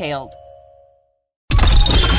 details.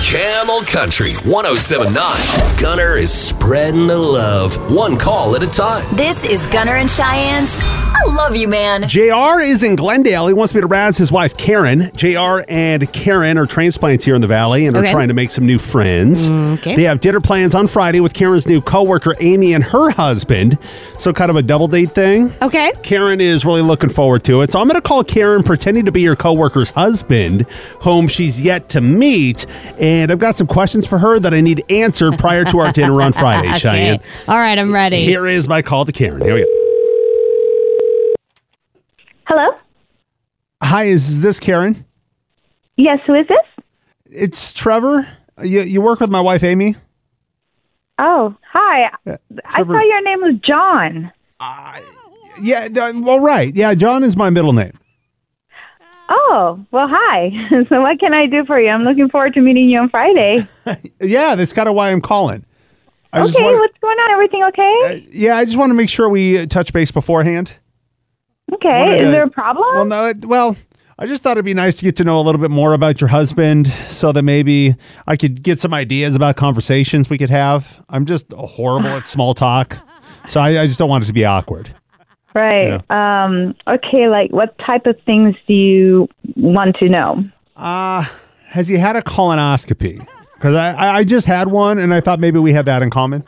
Camel Country 1079. Gunner is spreading the love, one call at a time. This is Gunner and Cheyenne's I love you, man. JR is in Glendale. He wants me to razz his wife, Karen. JR and Karen are transplants here in the Valley and are trying to make some new friends. Mm, okay. They have dinner plans on Friday with Karen's new coworker, Amy, and her husband. So, kind of a double date thing. Okay. Karen is really looking forward to it. So I'm going to call Karen pretending to be your coworker's husband, whom she's yet to meet. And I've got some questions for her that I need answered prior to our dinner on Friday, Cheyenne. All right, I'm ready. Here is my call to Karen. Here we go. Hello? Hi, is this Karen? Yes, who is this? It's Trevor. You, you work with my wife, Amy? Oh, hi. I Trevor- thought your name was John. Yeah, no, well, right. Yeah, John is my middle name. Oh, well, hi. so what can I do for you? I'm looking forward to meeting you on Friday. Yeah, that's kind of why I'm calling. I just okay, wanna- what's going on? Everything okay? yeah, I just want to make sure we uh, touch base beforehand. Okay, is there a problem? Well, no, it- well, I just thought it'd be nice to get to know a little bit more about your husband so that maybe I could get some ideas about conversations we could have. I'm just horrible at small talk. So I, I just don't want it to be awkward. right. Um, okay, like what type of things do you want to know? Uh, has he had a colonoscopy? Because I, I I just had one and I thought maybe we had that in common.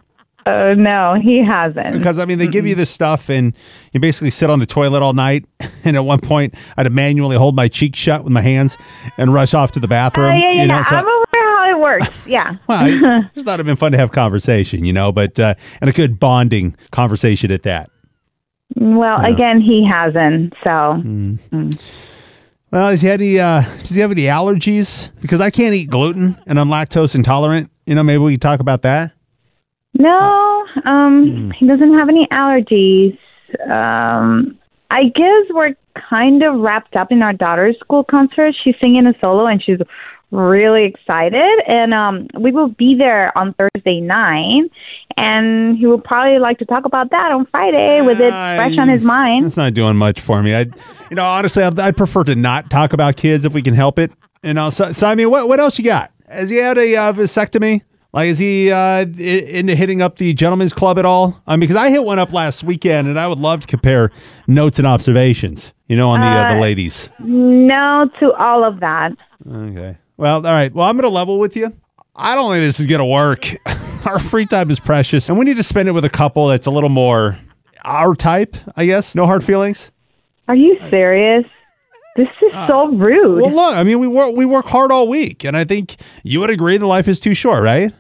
Uh, no, he hasn't. Because I mean, they give you this stuff, and you basically sit on the toilet all night. And at one point, I had to manually hold my cheek shut with my hands and rush off to the bathroom. Uh, yeah, yeah, you know, yeah. so- I'm aware how it works. Yeah. well, I just thought it'd been fun to have conversation, you know, but uh, and a good bonding conversation at that. well, again, he hasn't. So. Well, has he had any? Uh, does he have any allergies? Because I can't eat gluten and I'm lactose intolerant. You know, maybe we could talk about that. No, um, he doesn't have any allergies. Um, I guess we're kind of wrapped up in our daughter's school concert. She's singing a solo and she's really excited. And um, we will be there on Thursday night. And he will probably like to talk about that on Friday with it fresh on his mind. That's not doing much for me. I, you know, honestly, I'd, I'd prefer to not talk about kids if we can help it. You know, so, so I mean, what what else you got? Has he had a uh, vasectomy? Like, is he uh, into hitting up the gentleman's club at all? I mean, because I hit one up last weekend, and I would love to compare notes and observations. You know, on the uh, the Uh, ladies. No to all of that. Okay. Well, all right. Well, I'm going to level with you. I don't think this is going to work. our free time is precious, and we need to spend it with a couple that's a little more our type, I guess. No hard feelings. Are you serious? This is so rude. Well, look, I mean, we work we work hard all week, and I think you would agree that life is too short, right?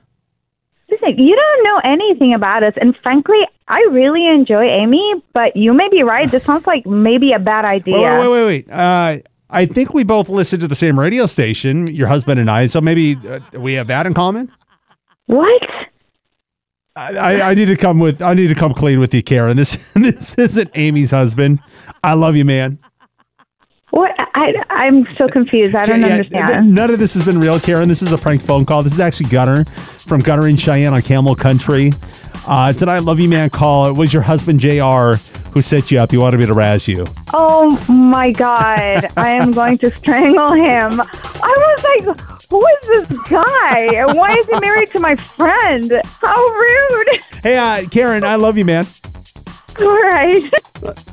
You don't know anything about us, and frankly, I really enjoy Amy. But you may be right. This sounds like maybe a bad idea. Wait, wait, wait, wait. Uh, I think we both listen to the same radio station, your husband and I. So maybe uh, we have that in common. What? I, I, I need to come with. I need to come clean with you, Karen. This this isn't Amy's husband. I love you, man. What? I I'm so confused. I don't Yeah, understand. none of this has been real, Karen. This is a prank phone call. This is actually Gunner from Gunner and Cheyenne on Camel Country. Uh, tonight, love you, man. Call. It was your husband JR who set you up. He wanted me to razz you. Oh my god! I am going to strangle him. I was like, who is this guy? And Why is he married to my friend? How rude! Hey, uh, Karen, I love you, man. All right.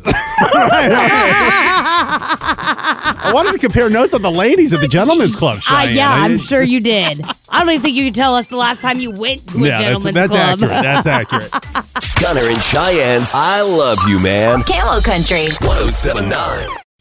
I wanted to compare notes on the ladies at the Gentlemen's club. Uh, Cheyenne. yeah, I I'm didn't- sure you did. I don't even think you can tell us the last time you went to a Yeah, that's, gentleman's that's club. accurate. That's accurate. Gunner and Cheyenne's I Love You Man. Camel Country. 1079.